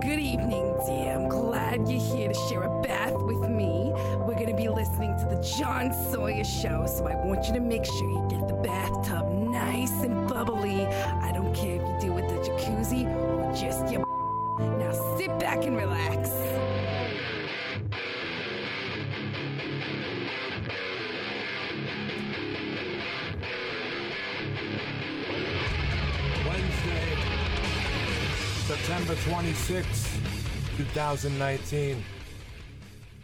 Good evening, dear. I'm glad you're here to share a bath with me. We're going to be listening to the John Sawyer Show, so I want you to make sure you get the bathtub nice and bubbly. I don't care if you do it with the jacuzzi or just your. Now sit back and relax. September 26, 2019.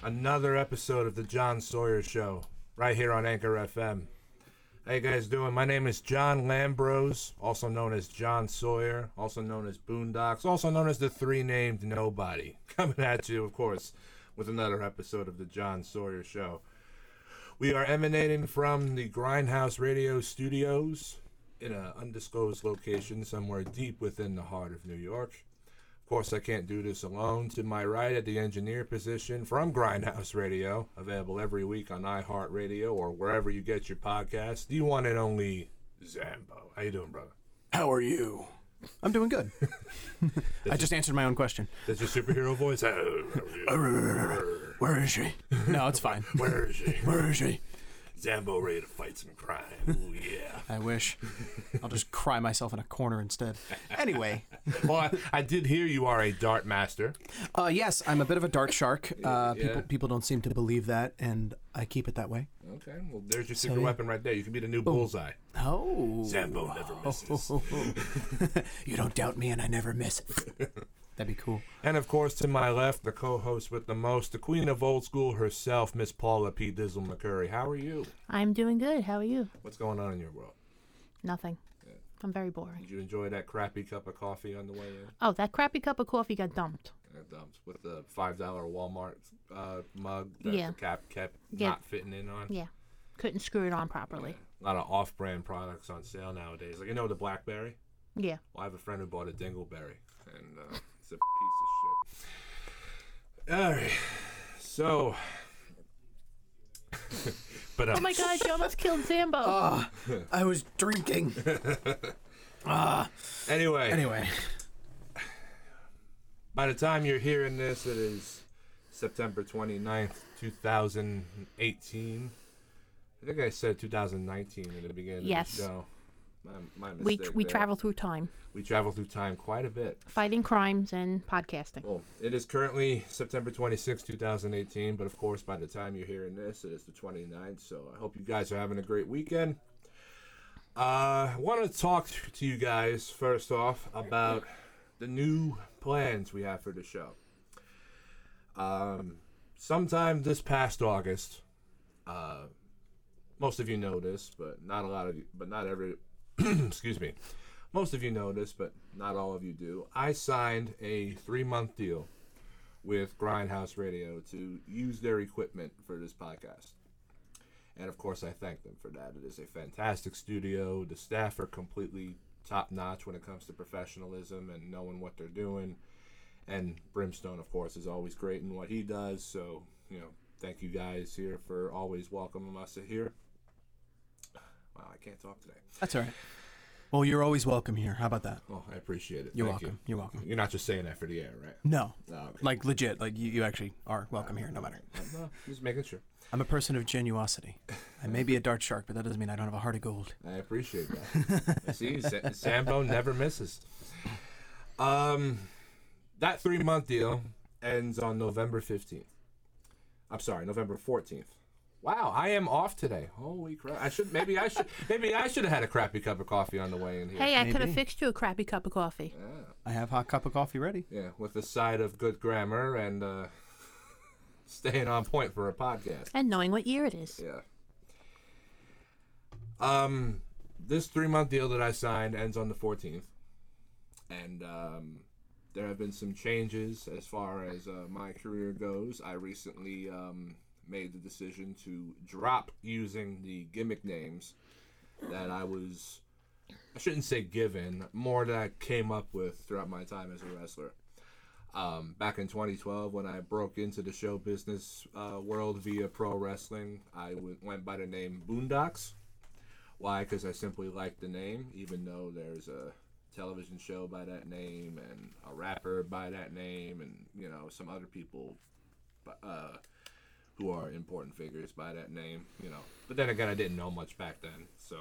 Another episode of the John Sawyer Show, right here on Anchor FM. How you guys doing? My name is John Lambros, also known as John Sawyer, also known as Boondocks, also known as the Three Named Nobody. Coming at you, of course, with another episode of the John Sawyer Show. We are emanating from the Grindhouse Radio Studios in an undisclosed location somewhere deep within the heart of New York. Of course, I can't do this alone. To my right at the engineer position from Grindhouse Radio, available every week on iHeartRadio or wherever you get your podcasts, the one and only Zambo. How you doing, brother? How are you? I'm doing good. I just answered my own question. That's your superhero voice? Where is she? No, it's fine. Where is she? Where is she? Zambo ready to fight some crime. Ooh, yeah. I wish. I'll just cry myself in a corner instead. Anyway, Well, I, I did hear you are a dart master. uh, yes, I'm a bit of a dart shark. Uh, Yeah. people, people don't seem to believe that, and I keep it that way. Okay, well, there's your secret yeah. weapon right there. You can be the new bullseye. Oh. Zambo never misses. you don't doubt me, and I never miss. That'd be cool. And of course, to my left, the co-host with the most, the queen of old school herself, Miss Paula P. Dizzle McCurry. How are you? I'm doing good. How are you? What's going on in your world? Nothing. I'm very boring. Did you enjoy that crappy cup of coffee on the way in? Oh, that crappy cup of coffee got dumped. Uh, dumped with the five dollar Walmart uh, mug that Yeah. the cap kept Yeah. not fitting in on. Yeah. Couldn't screw it on properly. A lot of off-brand products on sale nowadays. Like you know the BlackBerry. Yeah. Well, I have a friend who bought a Dingleberry, and uh, it's a piece of shit. All right, so. but um, Oh my god, you almost killed Zambo. I was drinking. anyway, Anyway, by the time you're hearing this, it is September 29th, 2018. I think I said 2019 in the beginning Yes. of the show. My, my we we there. travel through time, We travel through time quite a bit. fighting crimes and podcasting. Well, it is currently September 26, 2018, but of course, by the time you're hearing this, it is the 29th. So I hope you guys are having a great weekend. Uh, I want to talk to you guys first off about the new plans we have for the show. Um, sometime this past August, uh, most of you know this, but not a lot of you, but not every, excuse me, most of you know this, but not all of you do. I signed a three month deal with Grindhouse Radio to use their equipment for this podcast. And of course, I thank them for that. It is a fantastic studio. The staff are completely top notch when it comes to professionalism and knowing what they're doing. And Brimstone, of course, is always great in what he does. So, you know, thank you guys here for always welcoming us here. Wow, I can't talk today. that's all right. Well, you're always welcome here. How about that? Oh, I appreciate it. You're Thank welcome. You. You're welcome. You're not just saying that for the air, right? No, Oh, okay. like legit. Like you, you actually are welcome here, no matter. No, just making sure. I'm a person of genuosity. I may be a dart shark, but that doesn't mean I don't have a heart of gold. I appreciate that. See, Sa- Sambo never misses. Um, that three month deal ends on November fifteenth. I'm sorry, November fourteenth. Wow, I am off today. Holy crap! I should maybe I should maybe I should have had a crappy cup of coffee on the way in here. Hey, I could have fixed you a crappy cup of coffee. Yeah. I have hot cup of coffee ready. Yeah, with a side of good grammar and uh, staying on point for a podcast. And knowing what year it is. Yeah. Um, this three month deal that I signed ends on the 14th, and um, there have been some changes as far as uh, my career goes. I recently um, made the decision to drop using the gimmick names that I was. I shouldn't say given, more that I came up with throughout my time as a wrestler. Um, back in 2012, when I broke into the show business uh, world via pro wrestling, I w- went by the name Boondocks. Why? Because I simply liked the name, even though there's a television show by that name and a rapper by that name and you know some other people uh, who are important figures by that name you know. But then again i didn't know much back then so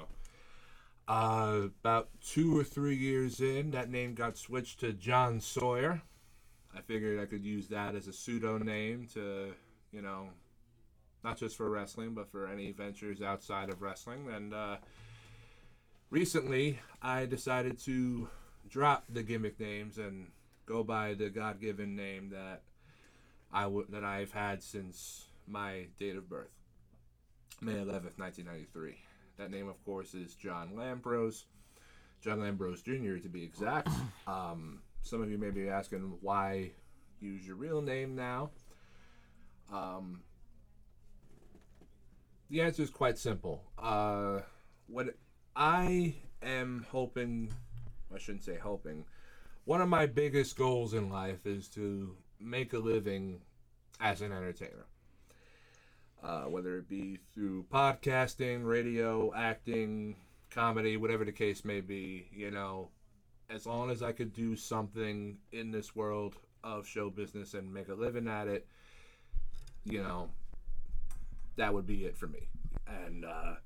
uh, about two or three years in that name got switched to john sawyer. I figured i could use that as a pseudo name to you know not just for wrestling but for any ventures outside of wrestling. And uh, recently I decided to drop the gimmick names and go by the God-given name that I w- that I've had since my date of birth, May 11th, 1993. That name, of course, is John Lambrose, John Lambrose Jr. to be exact. Um, some of you may be asking why use your real name now. Um, the answer is quite simple. Uh, what I am hoping, I shouldn't say hoping, one of my biggest goals in life is to make a living as an entertainer. Uh, whether it be through podcasting, radio, acting, comedy, whatever the case may be, you know, as long as I could do something in this world of show business and make a living at it, you know, that would be it for me. And uh,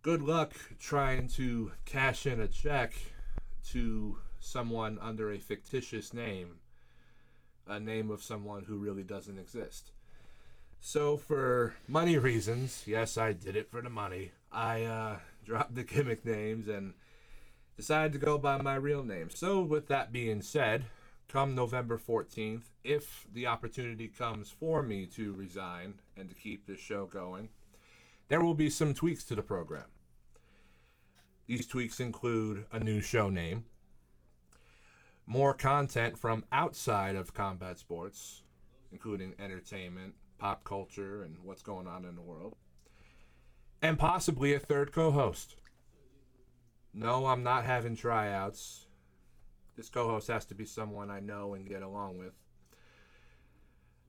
good luck trying to cash in a check to someone under a fictitious name, a name of someone who really doesn't exist. So, for money reasons, yes, I did it for the money. I uh, dropped the gimmick names and decided to go by my real name. So, with that being said, come November 14th, if the opportunity comes for me to resign and to keep this show going, there will be some tweaks to the program. These tweaks include a new show name, more content from outside of combat sports, including entertainment, pop culture, and what's going on in the world, and possibly a third co host. No, I'm not having tryouts. This co host has to be someone I know and get along with.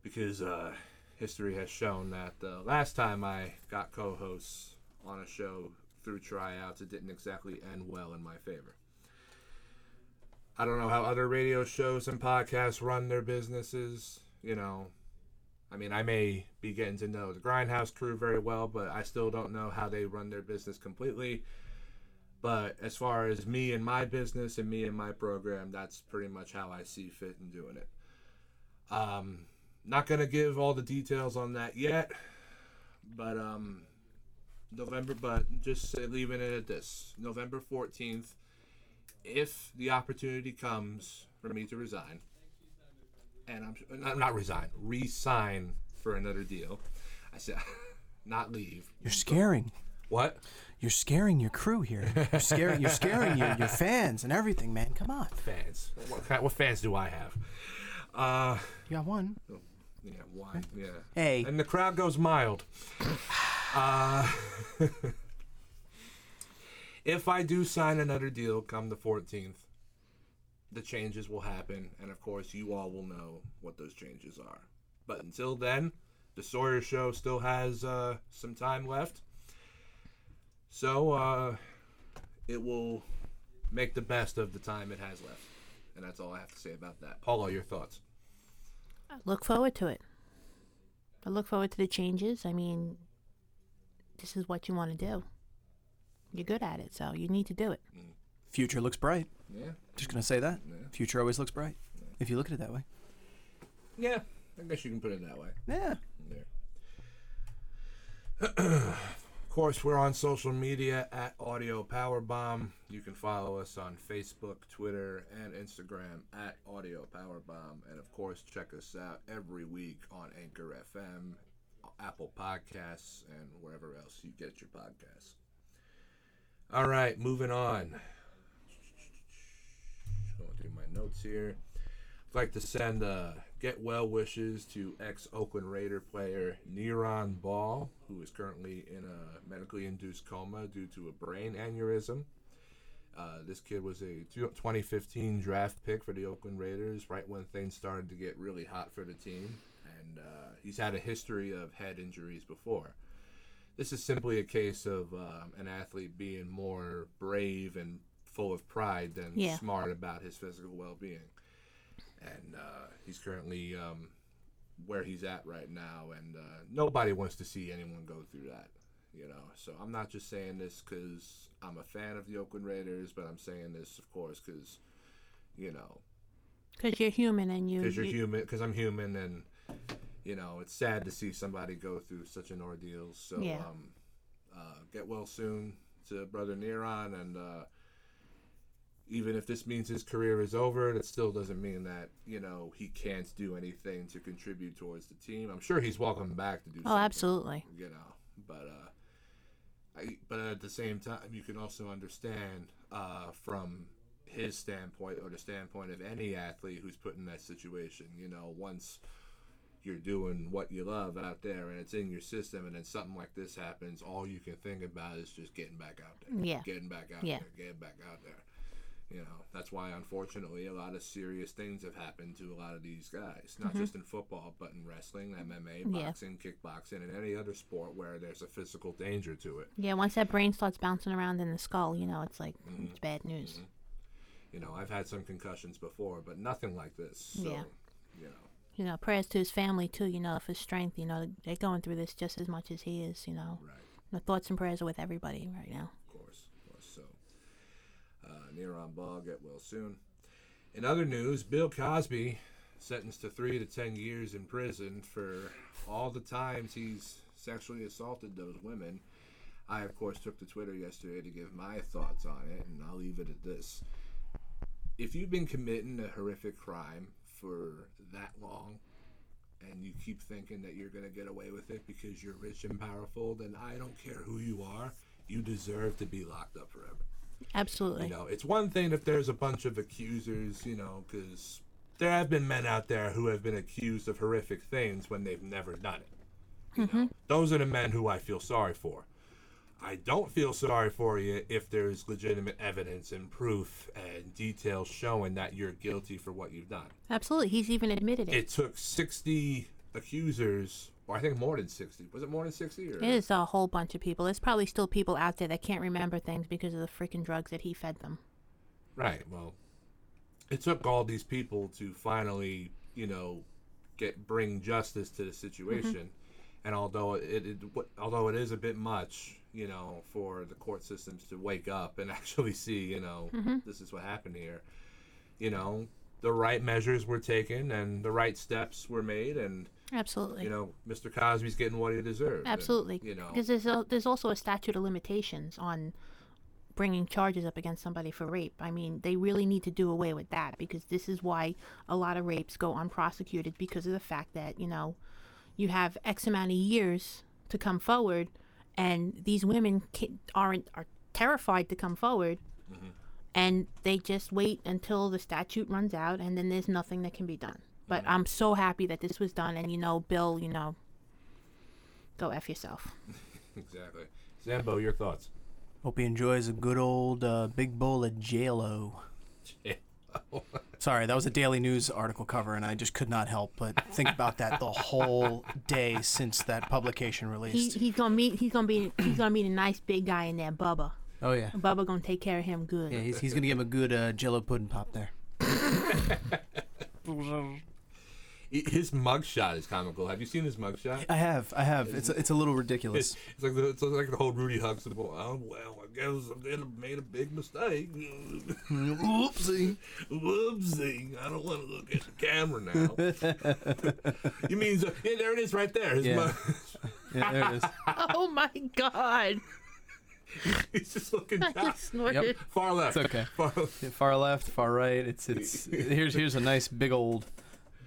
Because uh, history has shown that the last time I got co hosts on a show through tryouts, it didn't exactly end well in my favor. I don't know how other radio shows and podcasts run their businesses. You know, I mean, I may be getting to know the Grindhouse crew very well, but I still don't know how they run their business completely. But as far as me and my business and me and my program, that's pretty much how I see fit in doing it. Um, not gonna give all the details on that yet, but um, November, but just leaving it at this: November fourteenth. If the opportunity comes for me to resign, and I'm not, not resign, resign for another deal, I said, not leave. You're scaring. What? You're scaring your crew here. You're scaring. You're scaring your, your fans and everything, man. Come on. Fans. What, what fans do I have? Uh, You got one. yeah, why? Yeah. Hey. And the crowd goes mild. Uh, if I do sign another deal come the 14th, the changes will happen, and of course, you all will know what those changes are. But until then, the Sawyer Show still has uh, some time left. So, uh, it will make the best of the time it has left. And that's all I have to say about that. Paulo, your thoughts? I look forward to it. I look forward to the changes. I mean, this is what you want to do. You're good at it, so you need to do it. Future looks bright. Yeah. Just gonna say that. Yeah. Future always looks bright. If you look at it that way. Yeah, I guess you can put it that way. Yeah. There. of course, we're on social media at Audio Powerbomb. You can follow us on Facebook, Twitter, and Instagram at Audio Powerbomb. And of course, check us out every week on Anchor FM, Apple Podcasts, and wherever else you get your podcasts. All right, moving on. Going through my notes here. I'd like to send uh, get well wishes to ex Oakland Raider player Neiron Ball, who is currently in a medically induced coma due to a brain aneurysm. Uh, this kid was a 2015 draft pick for the Oakland Raiders right when things started to get really hot for the team. And uh, he's had a history of head injuries before. This is simply a case of um, an athlete being more brave and full of pride than Yeah. smart about his physical well-being. And uh, he's currently um, where he's at right now, and uh, nobody wants to see anyone go through that. You know, so I'm not just saying this because I'm a fan of the Oakland Raiders, but I'm saying this, of course, because you know Because you're human and you. because you're you- human because i'm human and you know it's sad to see somebody go through such an ordeal so Yeah. um uh, get well soon to brother Neiron and uh even if this means his career is over it still doesn't mean that you know he can't do anything to contribute towards the team i'm sure he's welcome back to do Oh, something, absolutely. you know but uh I, but at the same time you can also understand uh from his standpoint or the standpoint of any athlete who's put in that situation you know once you're doing what you love out there and it's in your system and then something like this happens all you can think about is just getting back out there Yeah. getting back out Yeah. there getting back out there you know that's why unfortunately a lot of serious things have happened to a lot of these guys not just in football but in wrestling mma Mm-hmm. Yeah. boxing kickboxing and any other sport where there's a physical danger to it Yeah, once that brain starts bouncing around in the skull, you know, it's like, Mm-hmm. it's bad news. you know i've had some concussions before but nothing like this so Yeah. you know You know, prayers to his family, too, you know, for strength. You know, they're going through this just as much as he is, you know. right The thoughts and prayers are with everybody right now. Of course, of course. So, Neiron Ball get well soon. In other news, Bill Cosby sentenced to three to ten years in prison for all the times he's sexually assaulted those women. I, of course, took to Twitter yesterday to give my thoughts on it, and I'll leave it at this. If you've been committing a horrific crime for that long, and you keep thinking that you're going to get away with it because you're rich and powerful, then I don't care who you are. You deserve to be locked up forever. Absolutely. You know, it's one thing if there's a bunch of accusers, you know, because there have been men out there who have been accused of horrific things when they've never done it. You know, mm-hmm. those are the men who I feel sorry for. I don't feel sorry for you if there's legitimate evidence and proof and details showing that you're guilty for what you've done. Absolutely. He's even admitted it. It took 60 accusers, or I think more than 60. Was it more than 60? Or? It is a whole bunch of people. There's probably still people out there that can't remember things because of the freaking drugs that he fed them. Right. Well, it took all these people to finally, you know, get bring justice to the situation. Mm-hmm. And although it, it although it is a bit much, you know, for the court systems to wake up and actually see, you know, mm-hmm. this is what happened here. You know, the right measures were taken and the right steps were made, and Absolutely. you know, Mr. Cosby's getting what he deserved. and, Absolutely. you know, Because there's, a, there's also a statute of limitations on bringing charges up against somebody for rape. I mean, they really need to do away with that because this is why a lot of rapes go unprosecuted because of the fact that, you know, you have X amount of years to come forward and these women aren't are terrified to come forward mm-hmm. and they just wait until the statute runs out and then there's nothing that can be done. But I'm so happy that this was done and you know, Bill, you know, go F yourself. exactly. Zambo, your thoughts? Hope he enjoys a good old uh, big bowl of J-Lo. Sorry, that was a Daily News article cover, and I just could not help but think about that the whole day since that publication He, released. he's gonna meet he's gonna be he's gonna meet a nice big guy in there, Bubba. Oh yeah, Bubba gonna take care of him good. yeah. He's, he's gonna give him a good uh, Jello pudding pop there. I- His mugshot is comical. Have you seen his mugshot? I have, I have. It's a, it's a little ridiculous. it's like the it's like the whole Rudy Huxtable. Oh well, I guess I did- made a big mistake. Oopsie. Whoopsie! I don't want to look at the camera now. you mean so, yeah? There it is, right there. His Yeah. mug- Yeah, there it is. Oh my god! he's just looking I down. just snorted. Far left. It's okay. Far, Yeah, far left, far right. It's it's here's here's a nice big old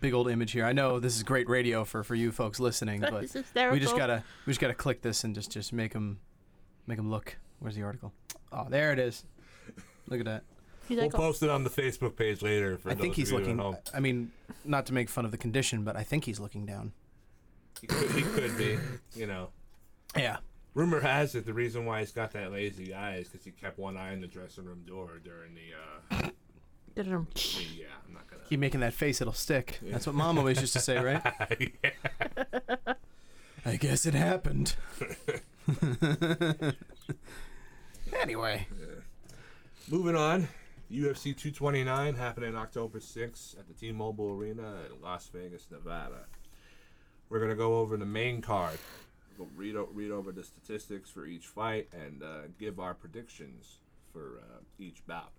big old image here. I know this is great radio for for you folks listening, but This is we just gotta we just gotta click this and just just make them make them look. Where's the article? Oh, there it is. Look at that. He's we'll like, oh, post it on the Facebook page later. For I think he's of you at looking. I mean, not to make fun of the condition, but I think he's looking down. He could, he could be. You know. Yeah. Rumor has it the reason why he's got that lazy eye is because he kept one eye on the dressing room door during the. Uh, the yeah, I'm not gonna. Keep making that face, it'll stick. That's what Mom always used to say, right? yeah. I guess it happened. anyway, Moving on, UFC 229 happening October 6th at the T-Mobile Arena in Las Vegas, Nevada. We're gonna go over the main card. We'll read o- read over the statistics for each fight and uh, give our predictions for uh, each bout.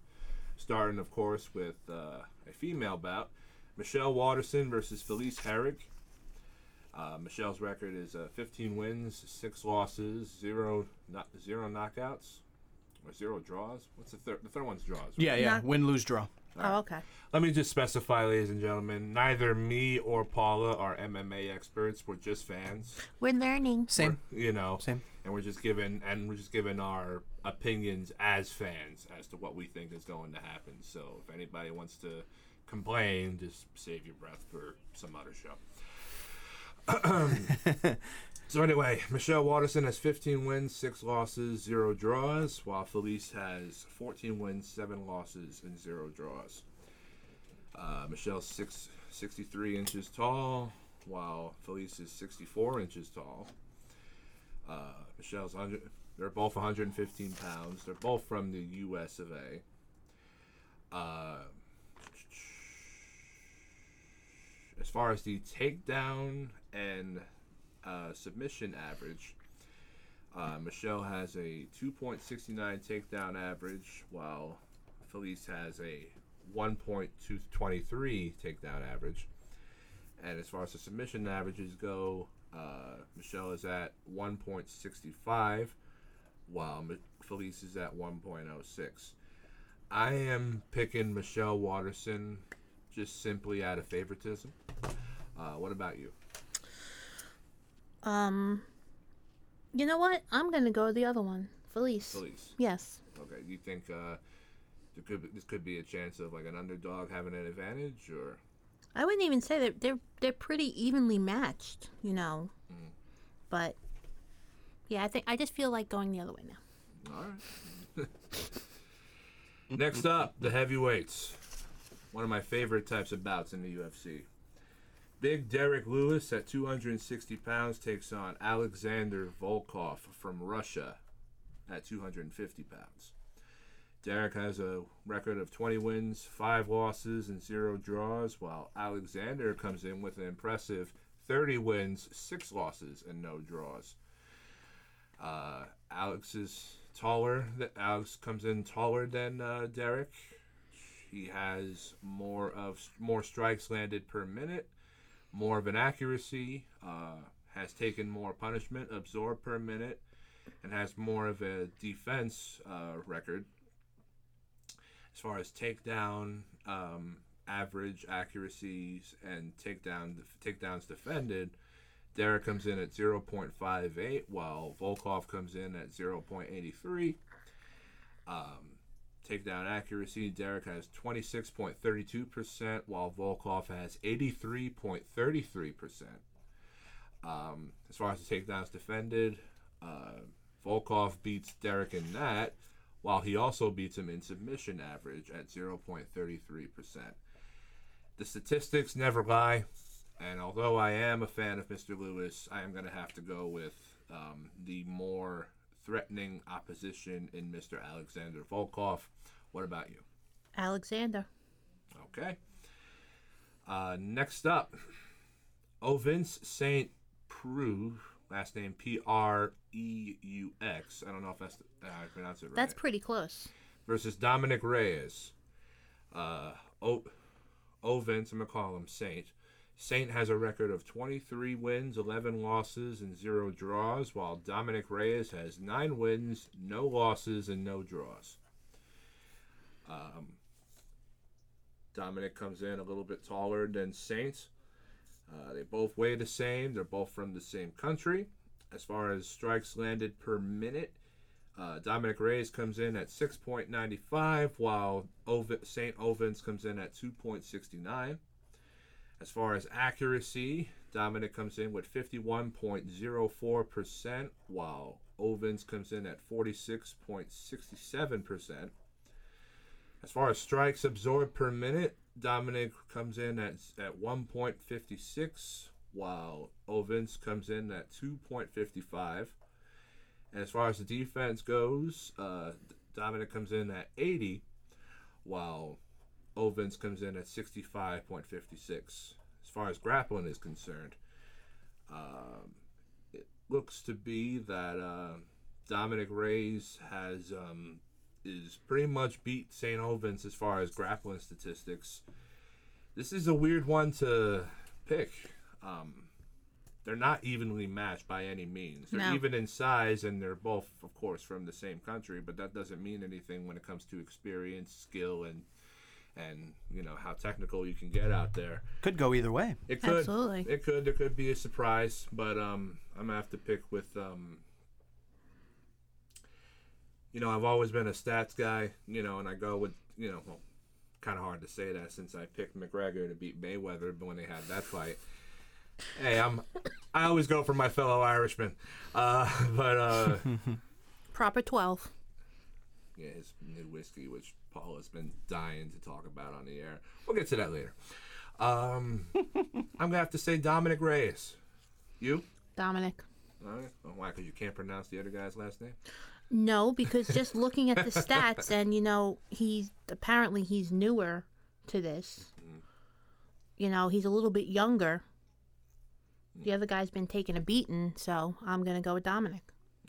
Starting, of course, with uh, a female bout: Michelle Waterson versus Felice Herrig. Uh, Michelle's record is uh, 15 wins, six losses, zero not zero knockouts, or zero draws. What's the third? The third one's draws. right? Yeah, yeah. Not- Win, lose, draw. Oh, okay. Let me just specify, ladies and gentlemen, neither me or Paula are MMA experts. We're just fans. We're learning. Same. You know, Same. and we're just giving and we're just giving our opinions as fans as to what we think is going to happen. So if anybody wants to complain, just save your breath for some other show. so anyway, Michelle Waterson has 15 wins, six losses, zero draws, while Felice has 14 wins, seven losses, and zero draws. Uh, Michelle's six, 63 inches tall, while Felice is 64 inches tall. Uh, Michelle's 100. They're both 115 pounds. They're both from the U.S. of A. Uh, as far as the takedown and uh, submission average, uh, Michelle has a 2.69 takedown average, while Felice has a 1.223 takedown average. And as far as the submission averages go, uh, Michelle is at 1.65, while Felice is at 1.06. I am picking Michelle Waterson just simply out of favoritism. Uh, what about you? Um, you know what? I'm gonna go the other one. Felice. Felice. Yes. Okay, you think uh, there could be, this could be a chance of like an underdog having an advantage, or I wouldn't even say that they're they're pretty evenly matched, you know. But yeah, I think I just feel like going the other way now. all right. Next up, the heavyweights. One of my favorite types of bouts in the UFC. Big Derrick Lewis at 260 pounds takes on Alexander Volkov from Russia at 250 pounds. Derrick has a record of 20 wins, 5 losses, and 0 draws, while Alexander comes in with an impressive 30 wins, 6 losses, and no draws. Uh, Alex is taller. Alex comes in taller than uh, Derrick. He has more of more strikes landed per minute, more of an accuracy. Uh, has taken more punishment absorbed per minute, and has more of a defense uh, record. As far as takedown um, average accuracies and takedown takedowns defended, Derrick comes in at 0.58, while Volkov comes in at 0.83. Um, takedown accuracy, Derrick has 26.32%, while Volkov has 83.33%. Um, as far as the takedowns defended, uh, Volkov beats Derrick in that, while he also beats him in submission average at 0.33%. The statistics never lie. And although I am a fan of Mr. Lewis, I am going to have to go with um, the more threatening opposition in Mr. Alexander Volkov. What about you? Alexander. Okay. Uh, next up, Ovince St. Preux, last name P R E U X. I don't know if that's the, uh, I pronounce it right. That's pretty close. versus Dominick Reyes. Uh, o- Ovince, I'm going to call him Saint. Saint has a record of 23 wins, 11 losses, and 0 draws, while Dominick Reyes has 9 wins, no losses, and no draws. Um, Dominick comes in a little bit taller than Saint. Uh, they both weigh the same. They're both from the same country. As far as strikes landed per minute, uh, Dominick Reyes comes in at 6.95, while Ov- St. Ovens comes in at 2.69. As far as accuracy, Dominick comes in with 51.04%, while Ovens comes in at 46.67%. As far as strikes absorbed per minute, Dominick comes in at, at 1.56, while Ovens comes in at 2.55. And as far as the defense goes, uh, Dominick comes in at 80, while Ovens comes in at 65.56. As far as grappling is concerned, um, it looks to be that uh, Dominick Reyes has um, is pretty much beat St. Ovens as far as grappling statistics. This is a weird one to pick. Um, they're not evenly matched by any means. They're No. even in size, and they're both, of course, from the same country. But that doesn't mean anything when it comes to experience, skill, and and you know how technical you can get out there. Could go either way. It could, Absolutely. it could, there could be a surprise, but um, I'm gonna have to pick with um. You know, I've always been a stats guy. You know, and I go with you know, well, kind of hard to say that since I picked McGregor to beat Mayweather when they had that fight. Hey, I'm. I always go for my fellow Irishman, uh, but uh, Proper 12. yeah, his new whiskey, which Paul has been dying to talk about on the air. We'll get to that later. Um, I'm gonna have to say Dominick Reyes. You? Dominick. All right. Well, why? Because you can't pronounce the other guy's last name. No, because just looking at the stats, and you know, he's apparently he's newer to this. You know, he's a little bit younger. The other guy's been taking a beating, so I'm gonna go with Dominick.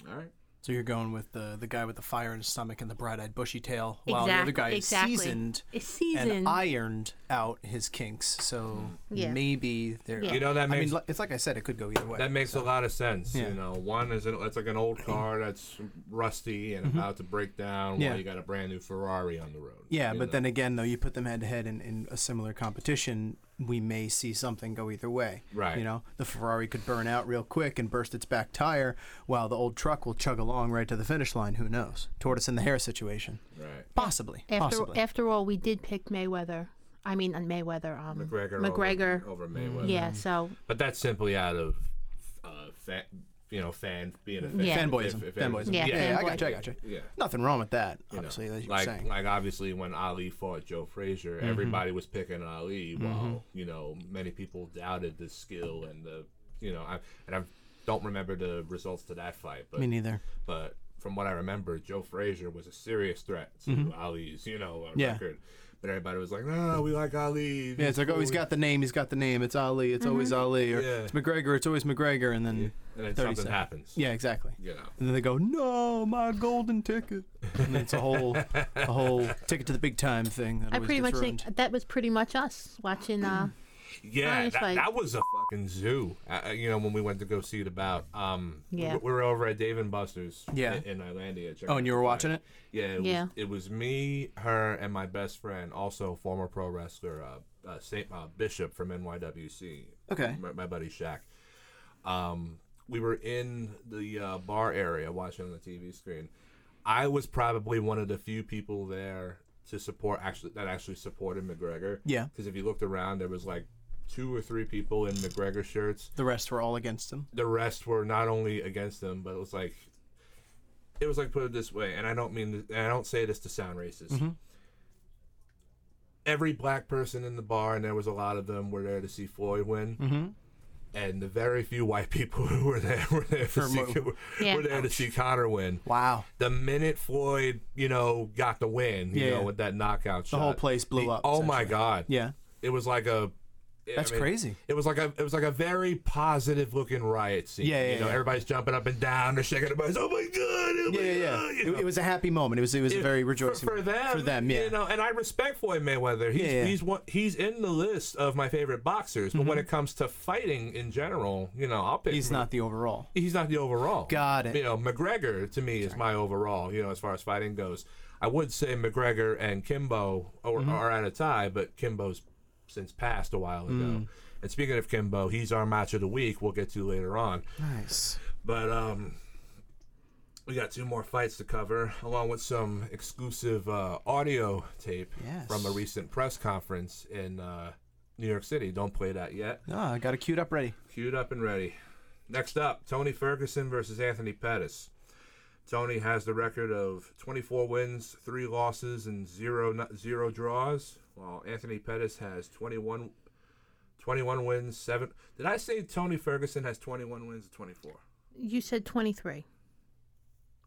All right. So you're going with the the guy with the fire in his stomach and the bright-eyed bushy tail, while the other Exact- guy is exactly. seasoned It's seasoned. and ironed out his kinks. So Yeah. maybe there. Yeah. You know that I makes mean, it's like I said, it could go either way. that makes a lot of sense. Yeah. You know, one is an, it's like an old car that's rusty and about to break down. Mm-hmm. Yeah. While you got a brand new Ferrari on the road. Yeah, but know? then again, though, you put them head to head in in a similar competition, we may see something go either way. Right. You know, the Ferrari could burn out real quick and burst its back tire, while the old truck will chug along right to the finish line. Who knows? Tortoise in the hare situation. right. Possibly. After Possibly. after all, we did pick Mayweather. I mean, uh, Mayweather. Um, McGregor. McGregor. over, over Mayweather. yeah. So But that's simply out of, uh, fan, you know, fan being a fan. Yeah. Fanboyism. If- if- Fanboyism. Yeah, Yeah, yeah, I fanboy. got you. I got you. Yeah. Nothing wrong with that, you know, obviously, as you were like saying. like obviously when Ali fought Joe Frazier, everybody was picking Ali, while you know many people doubted the skill and the you know I and I don't remember the results to that fight, but Me neither. but from what I remember, Joe Frazier was a serious threat to Ali's you know uh, Yeah. record. But everybody was like, "No, we like Ali." Yeah, it's like, oh, he's cool." got the name. He's got the name. It's Ali. It's always Ali. Or Yeah. it's McGregor. It's always McGregor. And then, and then something seconds. happens. yeah, exactly. you know. And then they go, no, my golden ticket. And it's a whole, a whole ticket to the big time thing. That I pretty much ruined. think that was pretty much us watching. Uh, Yeah, that, fight. that was a fucking zoo. Uh, you know, when we went to go see it about, um, Yeah. we, we were over at Dave and Buster's Yeah. in, in Islandia. Oh, and you were watching it? Yeah, it Yeah. Was, it was me, her, and my best friend, also former pro wrestler, uh, uh, Saint uh, Bishop from NYWC. Okay. My, my buddy Shaq. Um, we were in the uh, bar area watching on the TV screen. I was probably one of the few people there to support actually that actually supported McGregor. Yeah. Because if you looked around, there was like two or three people in McGregor shirts. The rest were all against him. The rest were not only against him, but it was like, it was like put it this way, and I don't mean, to, and I don't say this to sound racist. Every black person in the bar, and there was a lot of them, were there to see Floyd win. Mm-hmm. And the very few white people who were there were there to For see, mo- were, Yeah. were there to see Conor win. Wow. The minute Floyd, you know, got the win, you Yeah, know, yeah. with that knockout shot, the whole place blew the- up, Oh my god! Yeah. it was like a I That's mean, crazy. It was like a it was like a very positive looking riot scene. Yeah, yeah, you know, yeah. everybody's jumping up and down, they're shaking their bodies. Oh my god! Oh Yeah, my yeah, yeah. God, It, it was a happy moment. It was, it was It- very rejoicing for, them. For them, yeah. You know, and I respect Floyd Mayweather. He's Yeah, yeah. he's one, he's in the list of my favorite boxers. But Mm-hmm. when it comes to fighting in general, you know, I'll pick. He's not the overall. He's not the overall. Got it. You know, McGregor to me is my overall. You know, as far as fighting goes, I would say McGregor and Kimbo are, Mm-hmm. are at a tie, but Kimbo's since passed a while ago. Mm. And speaking of Kimbo, he's our match of the week. We'll get to later on. Nice. But um, we got two more fights to cover, along with some exclusive uh, audio tape Yes. from a recent press conference in uh, New York City. Don't play that yet. No, I got it queued up ready. Queued up and ready. Next up, Tony Ferguson versus Anthony Pettis. Tony has the record of 24 wins, three losses, and zero zero draws, while Anthony Pettis has 21, 21 wins, seven. Did I say Tony Ferguson has 21 wins and 24? you said 23.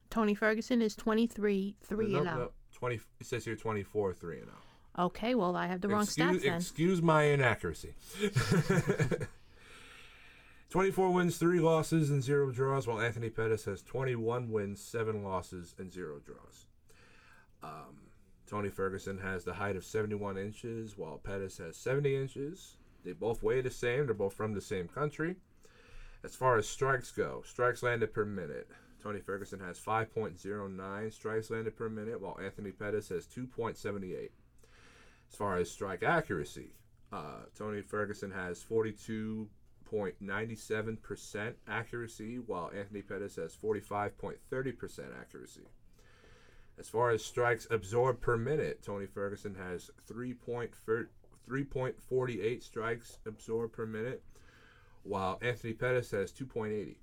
Tony Ferguson is 23 3 No, and oh. 0. no, 20. It says here 24 3 and 0. Okay, well, I have the wrong excuse, stats then. excuse my inaccuracy. 24 wins, 3 losses, and 0 draws, while Anthony Pettis has 21 wins, 7 losses, and 0 draws. Um, Tony Ferguson has the height of 71 inches, while Pettis has 70 inches. They both weigh the same, they're both from the same country. As far as strikes go, strikes landed per minute. Tony Ferguson has 5.09 strikes landed per minute, while Anthony Pettis has 2.78. As far as strike accuracy, uh, Tony Ferguson has 42.97% accuracy, while Anthony Pettis has 45.30% accuracy. As far as strikes absorbed per minute, Tony Ferguson has 3.48 strikes absorbed per minute, while Anthony Pettis has 2.80.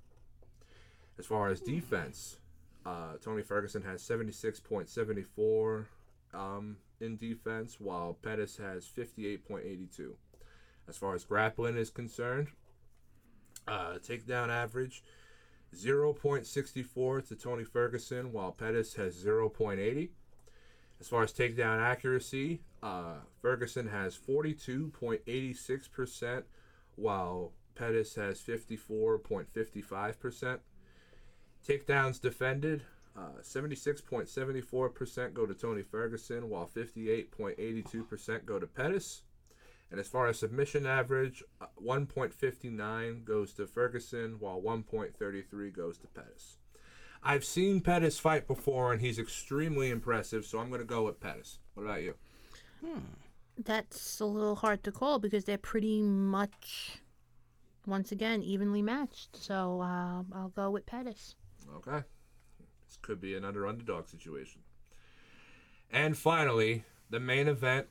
As far as defense, uh, Tony Ferguson has 76.74 um, in defense, while Pettis has 58.82. As far as grappling is concerned, uh, takedown average 0.64 to Tony Ferguson, while Pettis has 0.80. As far as takedown accuracy, uh, Ferguson has 42.86%, while Pettis has 54.55%. Takedowns defended, uh, 76.74% go to Tony Ferguson, while 58.82% go to Pettis. And as far as submission average, uh, 1.59 goes to Ferguson, while 1.33 goes to Pettis. I've seen Pettis fight before, and he's extremely impressive, so I'm going to go with Pettis. What about you? That's a little hard to call because they're pretty much, once again, evenly matched. So uh, I'll go with Pettis. Okay. This could be another underdog situation. And finally, the main event.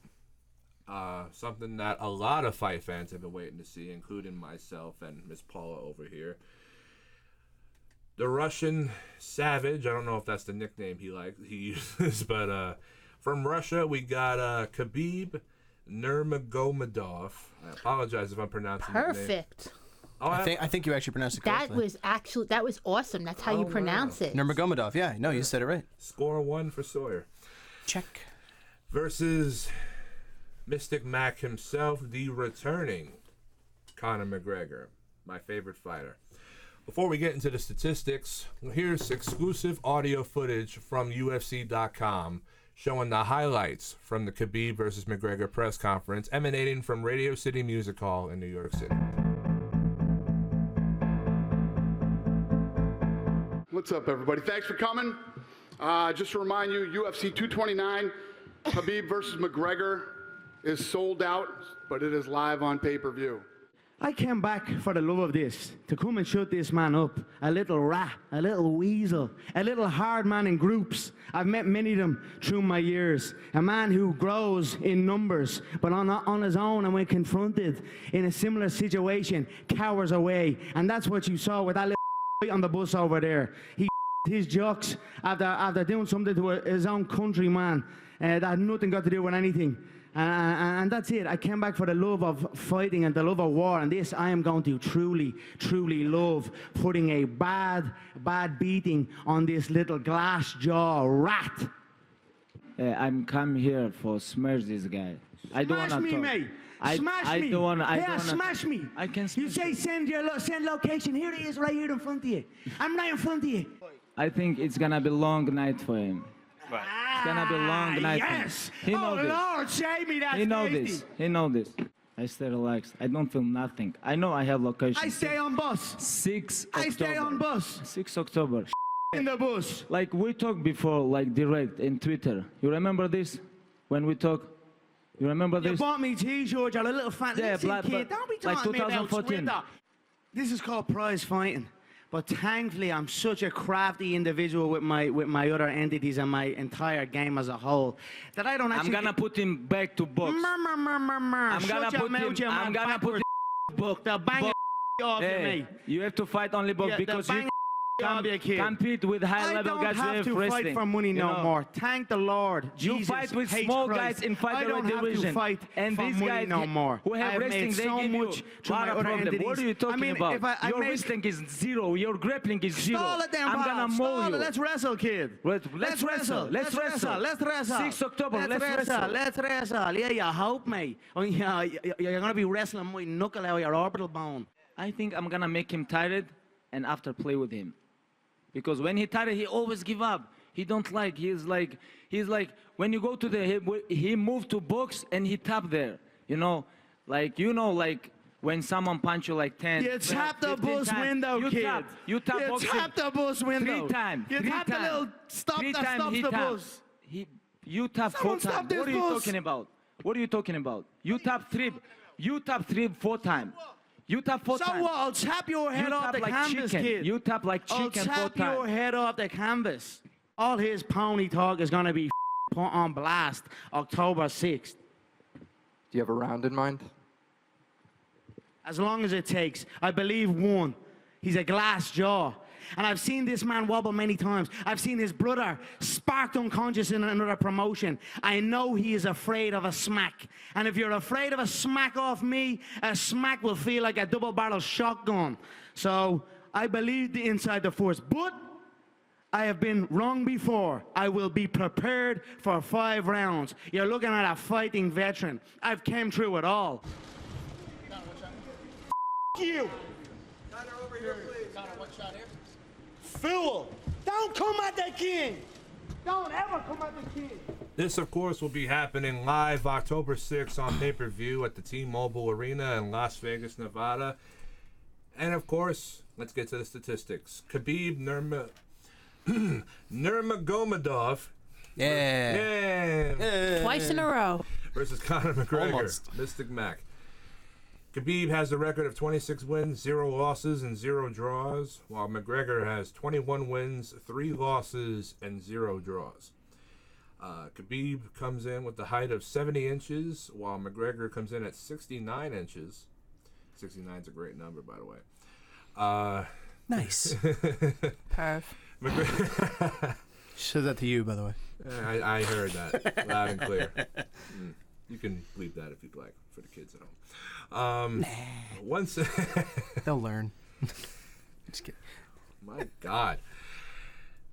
Uh, something that a lot of fight fans have been waiting to see, including myself and Miss Paula over here. The Russian Savage. I don't know if that's the nickname he likes he uses, but uh, from Russia we got uh, Khabib Nurmagomedov. I apologize if I'm pronouncing that name. Perfect. Oh, I think I think you actually pronounced it correctly. That was actually that was awesome. That's how Oh, you wow. pronounce it. Nurmagomedov. Yeah, no, you said it right. score one for Sawyer. Check. versus Mystic Mac himself, the returning Conor McGregor, my favorite fighter. Before we get into the statistics, here's exclusive audio footage from UFC.com showing the highlights from the Khabib versus McGregor press conference emanating from Radio City Music Hall in New York City. What's up, everybody? Thanks for coming. Uh, just to remind you, UFC 229, Habib versus McGregor is sold out, but it is live on pay-per-view. I came back for the love of this, to come and shut this man up. A little rat, a little weasel, a little hard man in groups. I've met many of them through my years. A man who grows in numbers, but on, on his own and when confronted in a similar situation, cowers away. And that's what you saw with that little on the bus over there. He his jocks after, after doing something to his own countryman uh, that had nothing got to do with anything. And, and that's it. I came back for the love of fighting and the love of war. And this I am going to truly, truly love putting a bad, bad beating on this little glass jaw rat. Uh, I'm come here for smash this guy. I don't Smash wanna me, talk. mate. I, smash I me. don't wanna. I yeah, don't wanna smash me. I can. Smash You say send your lo- send location. Here it is, right here in front of you. I'm right in front of you. I think it's gonna be long night for him. It's gonna be a long Ah, night. Yes. He oh this. Lord, save me. That's He know tasty. this. He know this. I stay relaxed. I don't feel nothing. I know I have location. I stay on bus. Six October. I stay on bus. Six October. In the bus. Like we talked before, like direct in Twitter. You remember this? When we talk, you remember You this? bought me t-shirt, you're a little fat Yeah, listen, black- kid. but Don't be like about 2014. Twitter. This is called prize fighting. But thankfully, I'm such a crafty individual with my with my other entities and my entire game as a whole that I don't I'm gonna put him back to box. Mur, mur, mur, mur, mur. I'm gonna put him. I'm gonna put him. book. The bang book. off you, Hey, me. you have to fight only box Yeah, because you bang come of you, kid. compete with high I don't have to wrestling. fight for money you no know? more. Thank the Lord. You Jesus, fight with small Christ. guys in I don't have division. to fight and for these money guys no more. who have have wrestling, they so give much you lot my of problem. What are you talking I mean, about? if I, I your wrestling is zero. Your grappling is zero. Stall it then, I'm gonna mow you. Let's wrestle, kid. Let- let's wrestle. Let's wrestle. Let's wrestle. 6 October, Let's, let's wrestle. Let's wrestle. Yeah, you Help me. Oh, yeah, you- you're gonna be wrestling my knuckle out of your orbital bone. I think I'm gonna make him tired and after play with him. Because when he tired, he always give up. He don't like. He's like he's like when you go to the he, he moved to box and he tap there. You know, like you know like when someone punch you like 10 You 12, tap the 15 bus times, window, you kid. Tap, you tap You boxing tap the bus window. Three times. You three tap the time. little stop three that stops the tap. bus. He, you tap Someone four times. What are you talking about? What are you talking about? You tap three. You tap three four times. You tap four So times. what? I'll tap your head You off the like canvas, chicken. kid. You tap like I'll chicken four tap your times. head off the canvas. All his pony talk is gonna be put on blast October 6th. Do you have a round in mind? As long as it takes. I believe one. He's a glass jaw. And I've seen this man wobble many times. I've seen his brother sparked unconscious in another promotion. I know he is afraid of a smack. And if you're afraid of a smack off me, a smack will feel like a double barrel shotgun. So I believe the inside the force. But I have been wrong before. I will be prepared for five rounds. You're looking at a fighting veteran. I've came through it all. you. Fool! Don't come at the king! Don't ever come at the king! This, of course, will be happening live October 6th on pay per view at the T Mobile Arena in Las Vegas, Nevada. And, of course, let's get to the statistics. Khabib Nurma, Nurmagomedov Yeah. yeah, Twice in a row. versus Conor McGregor, Almost. Mystic Mac. Khabib has a record of 26 wins, 0 losses, and 0 draws, while McGregor has 21 wins, 3 losses, and 0 draws. Uh, Khabib comes in with the height of 70 inches, while McGregor comes in at 69 inches. 69 is a great number, by the way. Uh, Nice. Perv. McGregor, Said that to you, by the way. I, I heard that loud and clear. Mm. You can leave that if you'd like for the kids at home. Um, once, They'll learn. Just kidding. my God,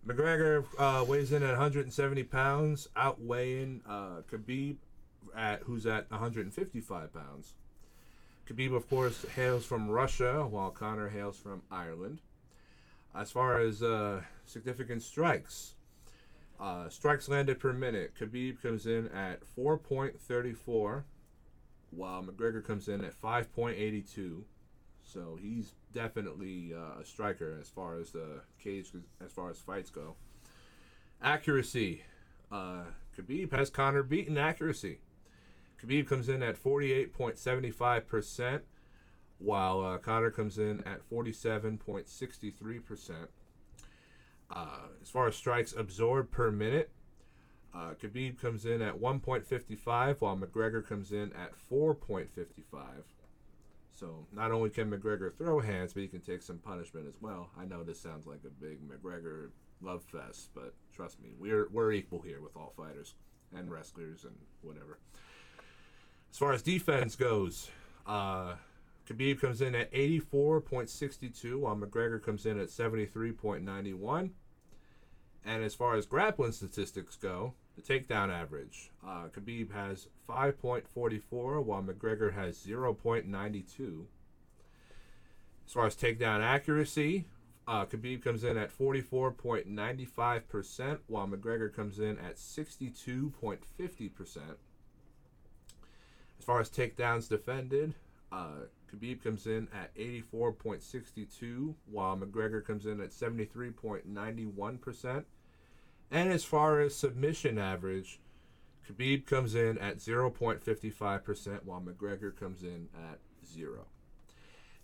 McGregor uh, weighs in at 170 pounds, outweighing uh, Khabib, at who's at 155 pounds. Khabib, of course, hails from Russia, while Conor hails from Ireland. As far as uh, significant strikes, uh, strikes landed per minute, Khabib comes in at 4.34, while McGregor comes in at 5.82. So he's definitely uh, a striker as far as the cage, as far as fights go. Accuracy, uh, Khabib has Conor beaten accuracy. Khabib comes in at 48.75%, while uh, Conor comes in at 47.63%. Uh, as far as strikes absorbed per minute, uh, Khabib comes in at 1.55, while McGregor comes in at 4.55. So not only can McGregor throw hands, but he can take some punishment as well. I know this sounds like a big McGregor love fest, but trust me, we're we're equal here with all fighters and wrestlers and whatever. As far as defense goes, uh, Khabib comes in at 84.62, while McGregor comes in at 73.91. And as far as grappling statistics go, the takedown average, uh, Khabib has 5.44, while McGregor has 0.92. As far as takedown accuracy, uh, Khabib comes in at 44.95%, while McGregor comes in at 62.50%. As far as takedowns defended, uh, Khabib comes in at 84.62, while McGregor comes in at 73.91%. And as far as submission average, Khabib comes in at 0.55%, while McGregor comes in at 0.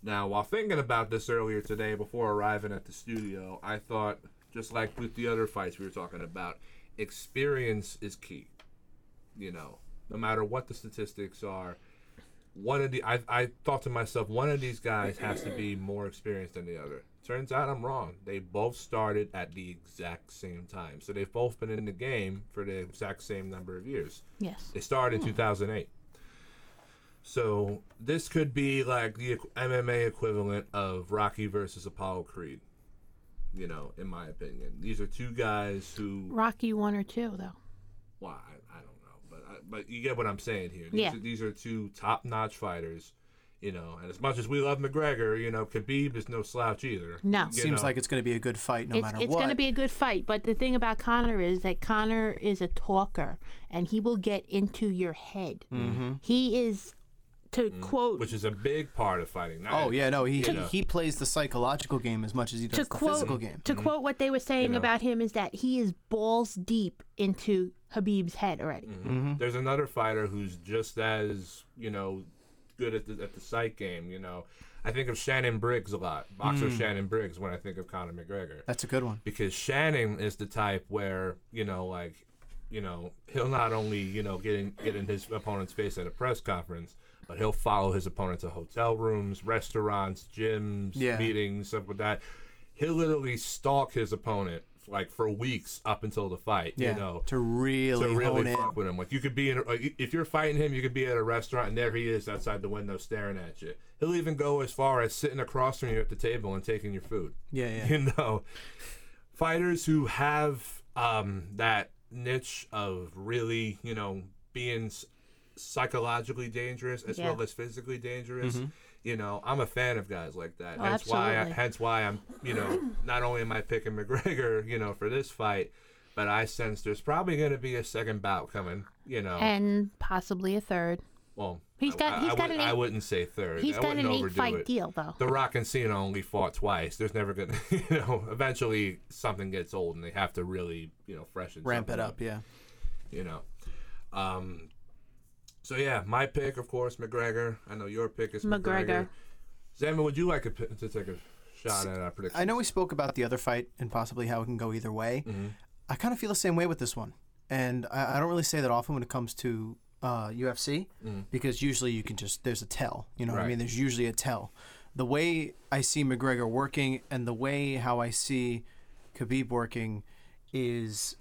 Now, while thinking about this earlier today before arriving at the studio, I thought, just like with the other fights we were talking about, experience is key. You know, no matter what the statistics are, one of the I, I thought to myself, one of these guys has to be more experienced than the other. Turns out I'm wrong. They both started at the exact same time. So they've both been in the game for the exact same number of years. Yes. They started in hmm. 2008. So this could be like the MMA equivalent of Rocky versus Apollo Creed. You know, in my opinion, these are two guys who. Rocky one or two though. Well, I, I don't know, but I, but you get what I'm saying here. These Yeah. Are, these are two top-notch fighters. You know, and as much as we love McGregor, you know, Khabib is no slouch either. No. You Seems know. like it's going to be a good fight no it's matter it's what. It's going to be a good fight, but the thing about Conor is that Conor is a talker, and he will get into your head. Mm-hmm. He is, to quote, which is a big part of fighting. Not- Oh yeah, no, he You know. he plays the psychological game as much as he does to the quote physical game. to quote what they were saying know. about him is that he is balls deep into Khabib's head already. Mm-hmm. There's another fighter who's just as you know good at the at the sight game. You know, I think of Shannon Briggs a lot, boxer Mm. Shannon Briggs, when I think of Conor McGregor, That's a good one. because Shannon is the type where you know, like, you know, he'll not only you know get in get in his opponent's face at a press conference, but he'll follow his opponent to hotel rooms, restaurants, gyms, Yeah. meetings, stuff like that. He'll literally stalk his opponent like for weeks up until the fight. Yeah, You know, to really, to hone really in. fuck with him. Like you could be in, a, like, if you're fighting him, you could be at a restaurant and there he is outside the window staring at you. He'll even go as far as sitting across from you at the table and taking your food. Yeah, yeah. You know, fighters who have um, that niche of really, you know, being psychologically dangerous as Yeah. well as physically dangerous. Mm-hmm. You know, I'm a fan of guys like that. Oh, hence why, I, hence why I'm, you know, not only am I picking McGregor, you know, for this fight, but I sense there's probably going to be a second bout coming. You know, And possibly a third. well, He's got- I, he's I, got would, an I eight- wouldn't say third. He's I got an eight fight it. deal though. The Rock and Cena only fought twice. There's never gonna, you know, eventually something gets old and they have to really, you know, freshen Ramp it something up, yeah. You know, um, so yeah, my pick, of course, McGregor. I know your pick is McGregor. McGregor. Zama, would you like to, to take a shot at our prediction? I know we spoke about the other fight and possibly how it can go either way. Mm-hmm. I kind of feel the same way with this one, and I, I don't really say that often when it comes to uh, UFC because usually you can just there's a tell. You know what I. Mean? There's usually a tell. The way I see McGregor working and the way how I see Khabib working is.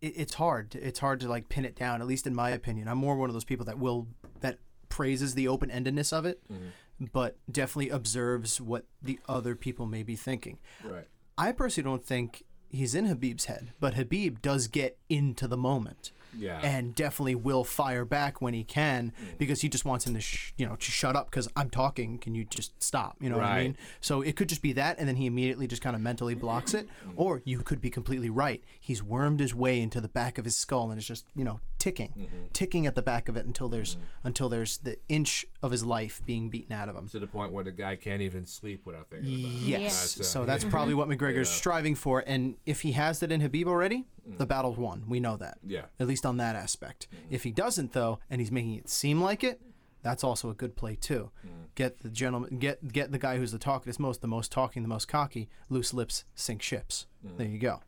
It, it's hard. It's hard to like pin it down. At least in my opinion, I'm more one of those people that will that praises the open endedness of it, mm-hmm. but definitely observes what the other people may be thinking. Right. I personally don't think he's in Khabib's head, but Habib does get into the moment. Yeah. And definitely will fire back when he can mm. because he just wants him to, sh- you know, to shut up because I'm talking. Can you just stop? You know what I mean? So it could just be that, and then he immediately just kind of mentally blocks it. Mm. Or you could be completely right. He's wormed his way into the back of his skull and is just, you know, ticking, mm-hmm. ticking at the back of it until there's mm-hmm. until there's the inch of his life being beaten out of him. to the point where the guy can't even sleep without thinking about it. Yes. That's, uh, so that's probably what McGregor's striving for. And if he has that in Khabib already, mm. the battle's won. We know that. Yeah. At least on that aspect. Mm. If he doesn't, though, and he's making it seem like it, that's also a good play too. Mm. Get the gentleman, get get the guy who's the talkative most, the most talking, the most cocky. Loose lips sink ships. There you go.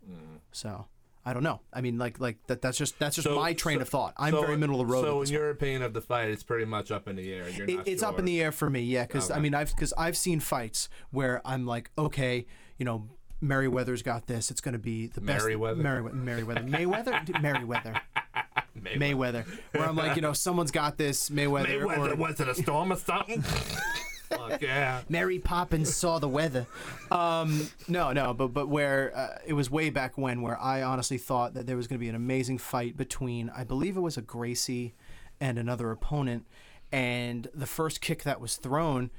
So I don't know. I mean, like like that. That's just that's just So- my train so- of thought. I'm so- very middle of the road. So, in your opinion of the fight, it's pretty much up in the air. You're it, not it's up in the air for me yeah because i mean i've because i've seen fights where i'm like okay you know Merriweather's got this. It's going to be the best. Merriweather? Merriweather. Merriweather. Mayweather. Merriweather. Mayweather. Where I'm like, you know, someone's got this. Mayweather. Mayweather or went to the storm or something. Fuck yeah. Mary Poppins saw the weather. Um, no, no, but but where uh, it was way back when, where I honestly thought that there was going to be an amazing fight between, I believe it was a Gracie and another opponent, and the first kick that was thrown,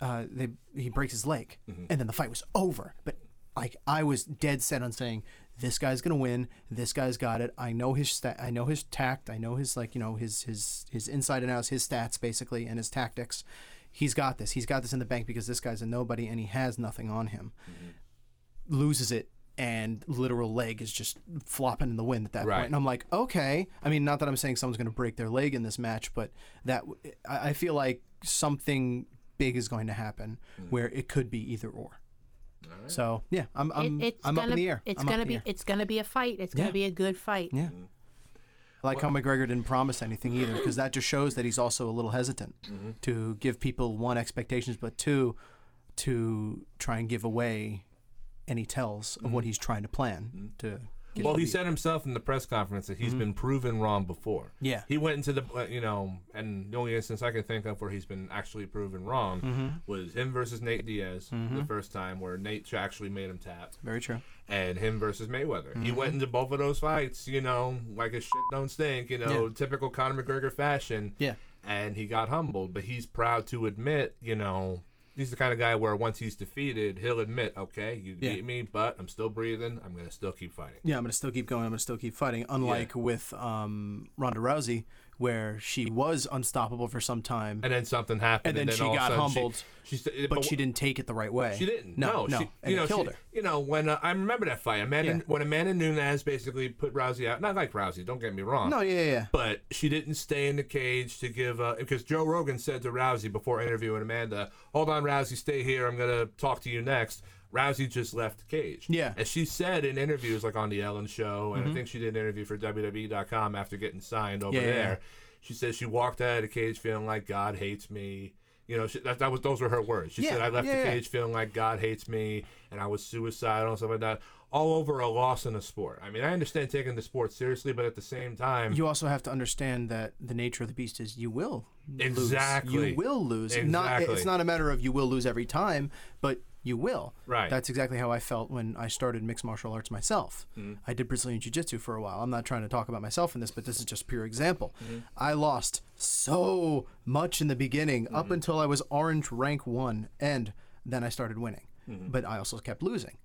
uh, they he breaks his leg, and then the fight was over. But like I was dead set on saying. This guy's gonna win. This guy's got it. I know his stat. I know his tact. I know his like you know his his his inside and outs, his stats basically, and his tactics he's got this. He's got this in the bank because this guy's a nobody and he has nothing on him. Mm-hmm. Loses it and literal leg is just flopping in the wind at that Right. point. And I'm like, okay. I mean, not that I'm saying someone's going to break their leg in this match, but that I I feel like something big is going to happen mm. where it could be either or. So yeah, I'm I'm, it, it's I'm gonna, up in the air. It's I'm gonna be it's gonna be a fight. It's gonna be a good fight. Yeah. I like how McGregor didn't promise anything either, because that just shows that he's also a little hesitant Mm-hmm. to give people one expectations, but two to try and give away any tells of what he's trying to plan to. Get Mm-hmm. Well, he said himself in the press conference that he's been proven wrong before. Yeah. He went into the, uh, you know, and the only instance I can think of where he's been actually proven wrong Mm-hmm. was him versus Nate Diaz the first time, where Nate actually made him tap, Very true. and him versus Mayweather. He Mm-hmm. went into both of those fights, you know, like a shit don't stink, you know, Yeah. typical Conor McGregor fashion. Yeah. And he got humbled, but he's proud to admit, you know, he's the kind of guy where once he's defeated, he'll admit, okay, you Yeah. beat me, but I'm still breathing. I'm gonna still keep fighting. Yeah, I'm gonna still keep going. I'm gonna still keep fighting. Unlike with um, Ronda Rousey, where she was unstoppable for some time, and then something happened, And then she all of got humbled, She, she, but she didn't take it the right way. She didn't. No, No, She, and you it know, killed she- her. You know, when uh, I remember that fight, Amanda, Yeah. when Amanda Nunes basically put Rousey out. Not like Rousey, don't get me wrong. No, yeah, yeah, yeah. But she didn't stay in the cage to give uh, because Joe Rogan said to Rousey before interviewing Amanda, "Hold on, Rousey, stay here. I'm gonna talk to you next." Rousey just left the cage. Yeah. Mm-hmm. And she said in interviews like on the Ellen Show, and I think she did an interview for WWE.com after getting signed over Yeah, there. yeah. She said she walked out of the cage feeling like God hates me. You know, she, that, that was those were her words. She Yeah, said I left the cage feeling like God hates me, and I was suicidal and stuff like that. All over a loss in a sport. I mean, I understand taking the sport seriously, but at the same time, You also have to understand that the nature of the beast is you will Exactly. lose. You will lose. Not Exactly. it's not a matter of you will lose every time, but you will. Right. That's exactly how I felt when I started mixed martial arts myself. Mm-hmm. I did Brazilian jiu-jitsu for a while. I'm not trying to talk about myself in this, but this is just pure example. Mm-hmm. I lost so much in the beginning up Mm-hmm. until I was orange rank 1 and then I started winning. Mm-hmm. But I also kept losing.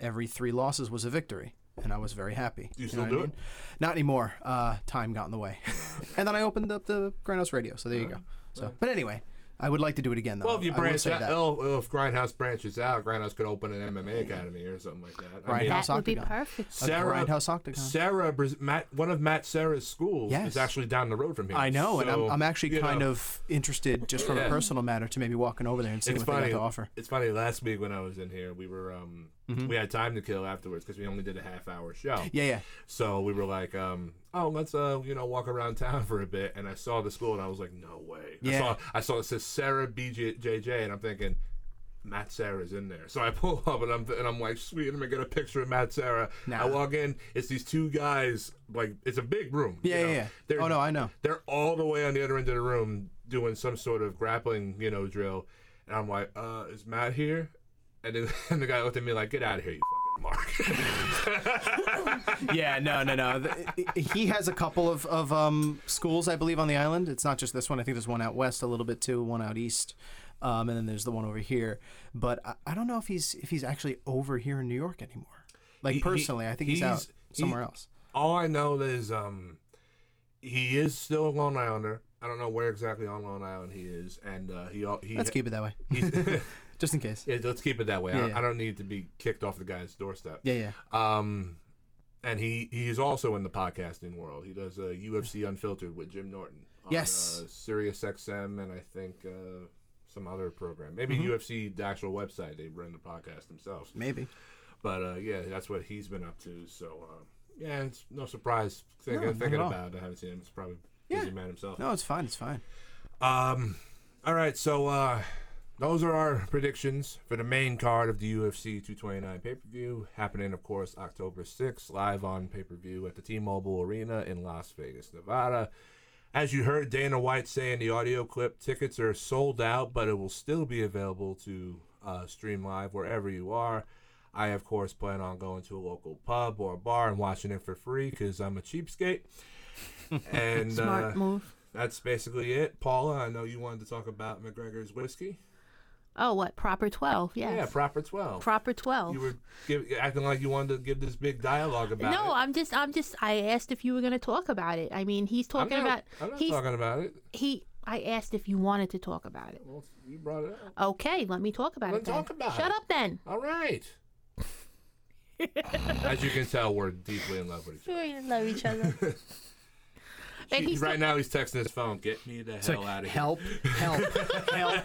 Every 3 losses was a victory. And I was very happy. You know still what I do mean? it? Not anymore. Uh, time got in the way. and then I opened up the Grindhouse Radio. So there you go. So, but anyway, I would like to do it again though. Well, if you I will branch say out, that. oh, well, if Grindhouse branches out, Grindhouse could open an MMA academy or something like that. I mean, Grindhouse That would be Octagon. perfect. Serra, Grindhouse Octagon. Serra, Braz- Matt, one of Matt Serra's schools Yes. is actually down the road from here. I know, and I'm, I'm actually you kind know, of interested, just from Yeah. a personal matter, to maybe walking over there and seeing It's what they funny. got to offer. It's funny. Last week when I was in here, we were um, Mm-hmm. we had time to kill afterwards because we only did a half hour show. Yeah, yeah. So we were like, um, oh, let's uh, you know, walk around town for a bit. And I saw the school, and I was like, no way. Yeah. I saw I saw it says Serra BJJ, and I'm thinking. Matt Serra's in there, so I pull up and I'm and I'm like, sweet, I'm gonna get a picture of Matt Serra. Nah. I walk in, it's these two guys, like it's a big room. Yeah, yeah, know. yeah. They're, Oh, no, I know. They're all the way on the other end of the room doing some sort of grappling, you know, drill, and I'm like, uh, is Matt here? And then and the guy looked at me like, get out of here, you fucking mark. yeah, no, no, no. The- He has a couple of, of um, schools, I believe, on the island. It's not just this one. I think there's one out west a little bit too, one out east, um, and then there's the one over here. But I, I don't know if he's if he's actually over here in New York anymore. Like He- he- personally, I think he's, out he- somewhere else. All I know is um, he is still a Long Islander. I don't know where exactly on Long Island he is, and uh, he al- he Let's keep it that way, he's, just in case. yeah, let's keep it that way. I, Yeah, don't, yeah. I don't need to be kicked off the guy's doorstep. Yeah, yeah. Um, and he he's also in the podcasting world. He does uh, UFC Unfiltered with Jim Norton. On, Yes. Uh, Sirius XM and I think uh, some other program. Maybe Mm-hmm. UFC the actual website. They run the podcast themselves. Maybe. But uh, yeah, that's what he's been up to. So uh, yeah, it's no surprise thinking, No, thinking about it. I haven't seen him. It's probably a busy man himself. No, it's fine. It's fine. Um, all right, so uh, those are our predictions for the main card of the UFC 229 pay per view, happening, of course, October 6th, live on pay per view at the T Mobile Arena in Las Vegas, Nevada. As you heard Dana White say in the audio clip, tickets are sold out, but it will still be available to uh, stream live wherever you are. I, of course, plan on going to a local pub or bar and watching it for free because I'm a cheapskate. and Smart uh, move. that's basically it. Paula, I know you wanted to talk about McGregor's whiskey. Oh, what? Proper 12. Yes. Yeah, proper 12. Proper 12. you were give, acting like you wanted to give this big dialogue about it. no, it. I'm just, I'm just, I asked if you were going to talk about it. I mean, he's I'm talking not, about, I'm not he's, talking about it. he, I asked if you wanted to talk about it. Well, you brought it up. Okay, let me talk about Then it then. talk about Shut it. up then. All right. As you can tell, we're deeply in love with each other. We love each other. And he's right now, he's texting his phone. Get me the hell out of here. Help, help, help,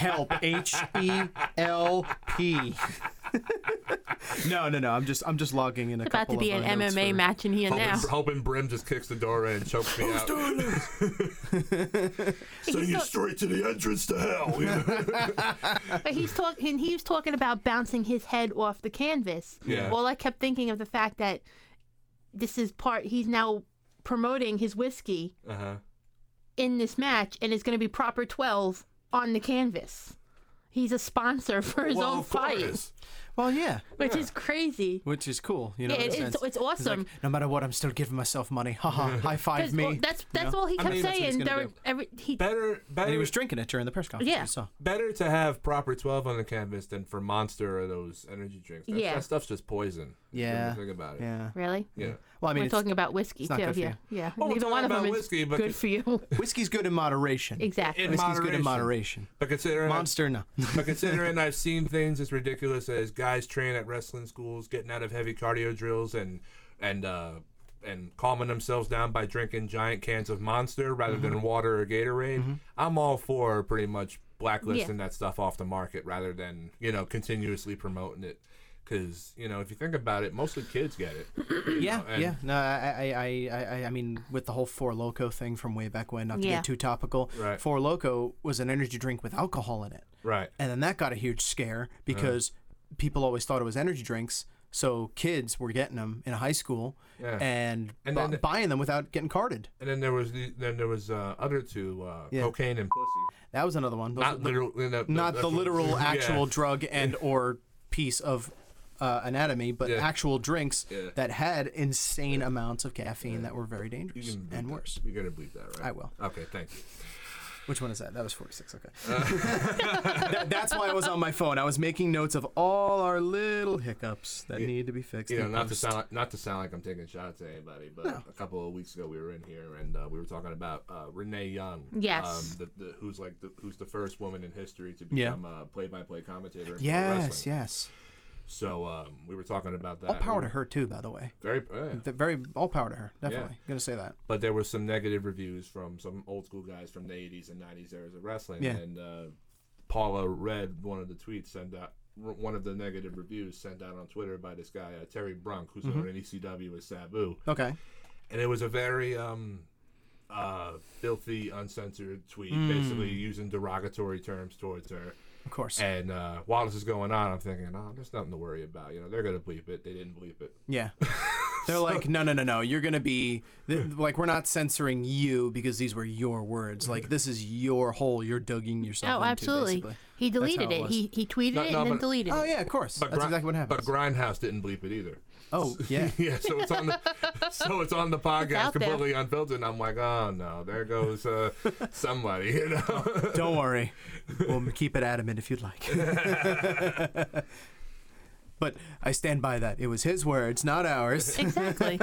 help. H E L P. no, no, no. I'm just I'm just logging in a It's about to be of, an uh, MMA for- match in here now. Hoping, hoping Brim just kicks the door in and chokes me out. doing this? Send you talk- straight to the entrance to hell. But he's talking. He was talking about bouncing his head off the canvas. Yeah. Well, I kept thinking of the fact that this is part. He's now promoting his whiskey uh-huh. in this match, and it's going to be proper twelve on the canvas. He's a sponsor for his Well, own of fight, course. Well, yeah, which is crazy. which is cool. You know, Yeah, it- it's- sense. it's He's like, awesome. no matter what, I'm still giving myself money. Haha, high five me. well, that's you that's know? all he I kept mean, that's what he's saying. There, do. every, he, Better, better. And he was drinking it during the press conference. Yeah. you saw. better to have proper 12 on the canvas than for Monster or those energy drinks. That, Yeah. that stuff's just poison. Yeah. Think about it. Yeah. really. Yeah. Well, I mean, we're talking about whiskey too. good Yeah, yeah. Well, we're Neither talking one of about them whiskey, is but good c- for you. whiskey's good in moderation. exactly. In Whiskey's good in moderation. moderation. But considering, Monster, no. but considering I've seen things as ridiculous as guys train at wrestling schools, getting out of heavy cardio drills, and and uh, and calming themselves down by drinking giant cans of Monster rather Mm-hmm. than water or Gatorade, I'm all for pretty much blacklisting that stuff off the market rather than you know continuously promoting it. Because you know, if you think about it, mostly kids get it. Yeah, know, yeah. No, I, I, I, I, I mean, with the whole Four Loco thing from way back when, not to Yeah. get too topical. Right. Four Loco was an energy drink with alcohol in it, Right. and then that got a huge scare because people always thought it was energy drinks. So kids were getting them in high school Yeah. and, And bu- then- buying them without getting carded. And then there was the then there was uh, other two, uh, Yeah. cocaine and pussy. That was another one. Those Not are the- literal, you not that's the what- literal yeah. actual drug and or piece of uh, anatomy, but Yeah. actual drinks Yeah. that had insane amounts of caffeine that were very dangerous can and that. worse. You're gonna bleep that, right? I will. Okay, thank you. Which one is that? That was 46. Okay. Uh. That- that's why I was on my phone. I was making notes of all our little hiccups that You- need to be fixed. You know, in not to sound like, not to sound like I'm taking shots at anybody, but No. a couple of weeks ago we were in here and uh, we were talking about uh, Renee Young. Yes. Um, the, the, who's like the, who's the first woman in history to Yeah. become a play-by-play commentator. In Yes, wrestling. yes. So um, we were talking about that. All power We to her too, by the way. Very. yeah. Very all power to her. Definitely. Gonna say that. but there were some negative reviews from some old school guys from the 80s and 90s eras of wrestling Yeah. and uh, paula read one of the tweets sent out one of the negative reviews sent out on twitter by this guy uh, terry brunk who's Mm-hmm. on an ecw with sabu Okay. and it was a very um uh filthy uncensored tweet Mm. basically using derogatory terms towards her Of course. and uh while this is going on i'm thinking oh there's nothing to worry about you know they're gonna bleep it they didn't bleep it Yeah. They're like, no, no, no, no. You're gonna be th- like, we're not censoring you because these were your words. Like, this is your hole. You're digging yourself Oh, into. absolutely. basically. He deleted it it. He he tweeted No, it no, and then but- deleted Oh it. yeah, of course. but That's Gri- exactly what happened. but grindhouse didn't bleep it either oh yeah. yeah, so it's on the so it's on the podcast out there. completely unfiltered. And I'm like, oh no, there goes uh, somebody, you know. Don't worry. We'll keep it adamant if you'd like. but I stand by that. It was his words, not ours. Exactly.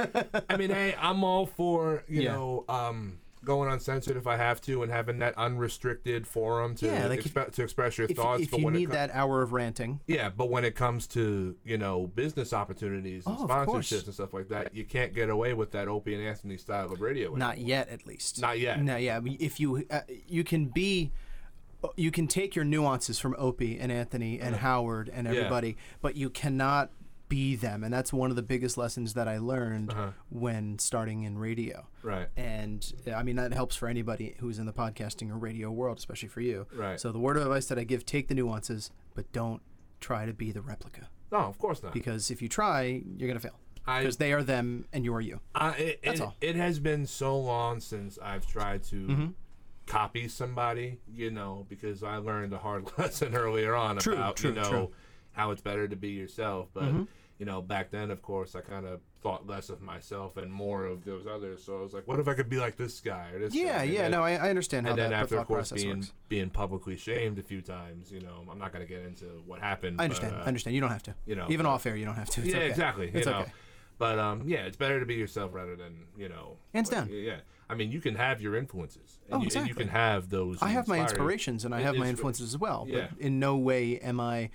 I mean, hey, I'm all for you Yeah. know um, going uncensored if I have to, and having that unrestricted forum to Yeah, like if- to express your If, thoughts. if but you when need co- that hour of ranting, yeah, but when it comes to you know business opportunities and Oh, sponsorships and stuff like that, you can't get away with that Opie and Anthony style of radio. not yet at least. Not yet. No, yeah. but If you uh, you can be, you can take your nuances from Opie and Anthony and Howard and Yeah. everybody, but you cannot be them, and that's one of the biggest lessons that I learned Uh-huh. when starting in radio. Right. And I mean that helps for anybody who's in the podcasting or radio world, especially for you. Right. So the word of advice that I give: take the nuances, but don't try to be the replica. No, of course not. Because if you try, you're gonna fail. Because they are them and you are you. I, it, That's it, all. it has been so long since I've tried to Mm-hmm. copy somebody, you know, because I learned a hard lesson earlier on True, about, true, you know, true. Mm-hmm. how it's better to be yourself. But, you know, back then, of course, I kind of thought less of myself and more of those others. So I was like, what if I could be like this guy or this? Yeah, And yeah. then- No, I, I understand how and then that after, of course, being works. being publicly shamed a few times, you know, I'm not going to get into what happened. I understand. but, uh, I understand. You don't have to. you know, even off air, you don't have to. It's yeah, okay. exactly. It's you know. okay. But um, yeah, it's better to be yourself rather than you know. Hands like, down. Yeah, I mean, you can have your influences. And Oh, you, exactly. And you can have those. I have my inspirations and I have my influences as well. Yeah. But in no way am I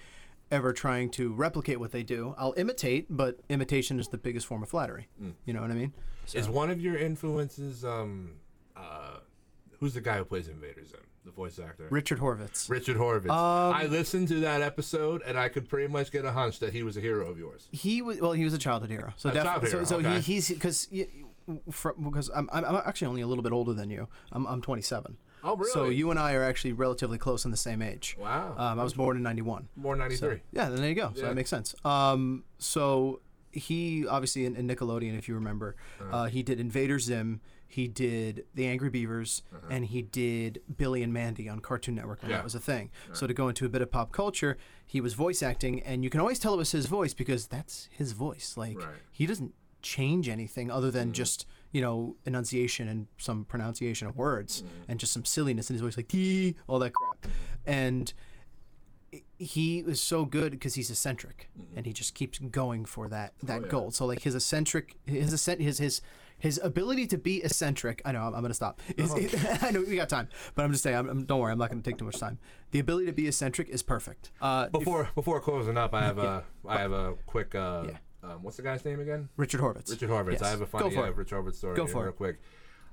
ever trying to replicate what they do. I'll imitate, but imitation is the biggest form of flattery. Mm. You know what I mean? Is one of your influences um, uh, who's the guy who plays Invader Zim? the voice actor? Richard Horvitz. Richard Horvitz. Um, I listened to that episode and I could pretty much get a hunch that he was a hero of yours. He was well. He was a childhood hero. So definitely. childhood so, so okay. he, he's because because I'm, I'm I'm actually only a little bit older than you. I'm I'm 27. Oh, really? So you and I are actually relatively close in the same age. Wow. Um, I was born in '91. More 93. Yeah, then there you go. So Yeah. that makes sense. Um, so he obviously in, in Nickelodeon, if you remember, Uh-huh. uh, he did Invader Zim, he did The Angry Beavers, and he did Billy and Mandy on Cartoon Network when Uh-huh. Yeah. that was a thing. So to go into a bit of pop culture, he was voice acting, and you can always tell it was his voice because that's his voice. Like Right. Mm-hmm. he doesn't change anything other than just you know enunciation and some pronunciation of words Mm-hmm. and just some silliness in his voice like "Dee," all that crap and he was so good because he's eccentric and he just keeps going for that that yeah. goal so like his eccentric his eccent- his his his ability to be eccentric i know i'm, I'm gonna stop is, i know we got time but i'm just saying I'm, I'm- don't worry i'm not gonna take too much time the ability to be eccentric is perfect uh if- Before before closing up, I have a I have a quick. Uh, Yeah. Um, what's the guy's name again? richard horvitz Richard Horvitz. Yes. I have a Go funny for uh. Richard Horvitz story Go here for real it. quick.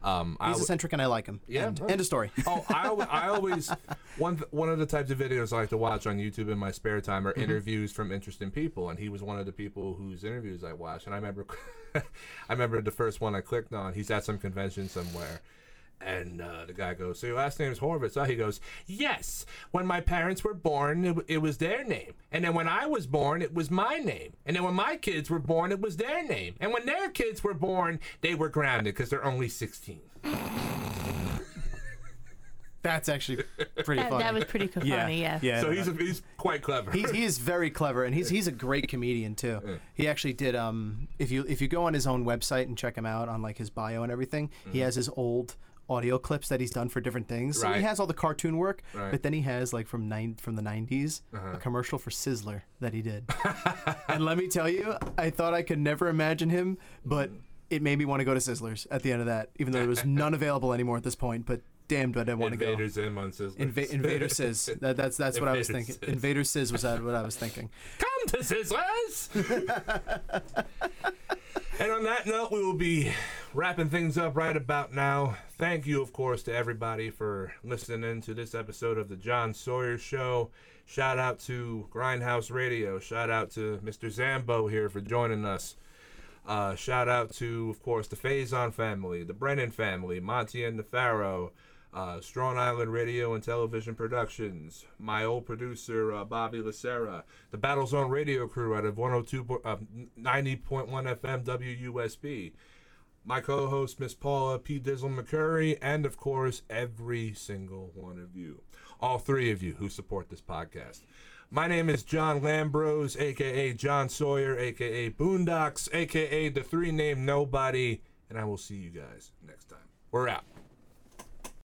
Um, he's w- eccentric and i like him Yeah, end, well- end of story oh, I, always, I always one th- one of the types of videos I like to watch on YouTube in my spare time Mm-hmm. are interviews from interesting people, and he was one of the people whose interviews I watched. And I remember, I remember the first one I clicked on. He's at some convention somewhere. And uh, the guy goes, "So your last name is Horvitz?" So he goes, "Yes. When my parents were born, it, w- it was their name, and then when I was born, it was my name, and then when my kids were born, it was their name, and when their kids were born, they were grounded because they're only 16." that's actually pretty That, funny that was pretty funny, yeah yeah. yeah So he's a, he's quite clever. He, he is very clever and he's he's a great comedian too. He actually did um if you if you go on his own website and check him out on like his bio and everything, he has his old audio clips that he's done for different things. So Right. he has all the cartoon work, Right. but then he has like from nine from the 90s a uh-huh. commercial for Sizzler that he did. and let me tell you, I thought I could never imagine him, but mm-hmm. it made me want to go to Sizzlers at the end of that, even though there was none available anymore at this point. But damn, do I want to go. Invader Zim on Sizzler. Inva- Invader Sizz. That, that's that's what I was Invader thinking. Sizz. Invader Sizz was that what I was thinking. Come to Sizzlers! and on that note, we will be wrapping things up right about now. Thank you, of course, to everybody for listening to this episode of the John Sawyer Show. Shout out to Grindhouse Radio. Shout out to Mr. Zambo here for joining us. Uh, shout out to, of course, the Faison family, the Brennan family, Monty and the Pharaoh, uh, Strong Island Radio and Television Productions, my old producer, uh, Bobby Lacera, the Battle Zone Radio crew out of 102, uh, 90.1 FM WUSB, my co host, Miss Paula P. Dizzle McCurry, and, of course, every single one of you, all three of you who support this podcast. My name is John Lambros, aka John Sawyer, aka Boondocks, aka the three name Nobody, and I will see you guys next time. We're out.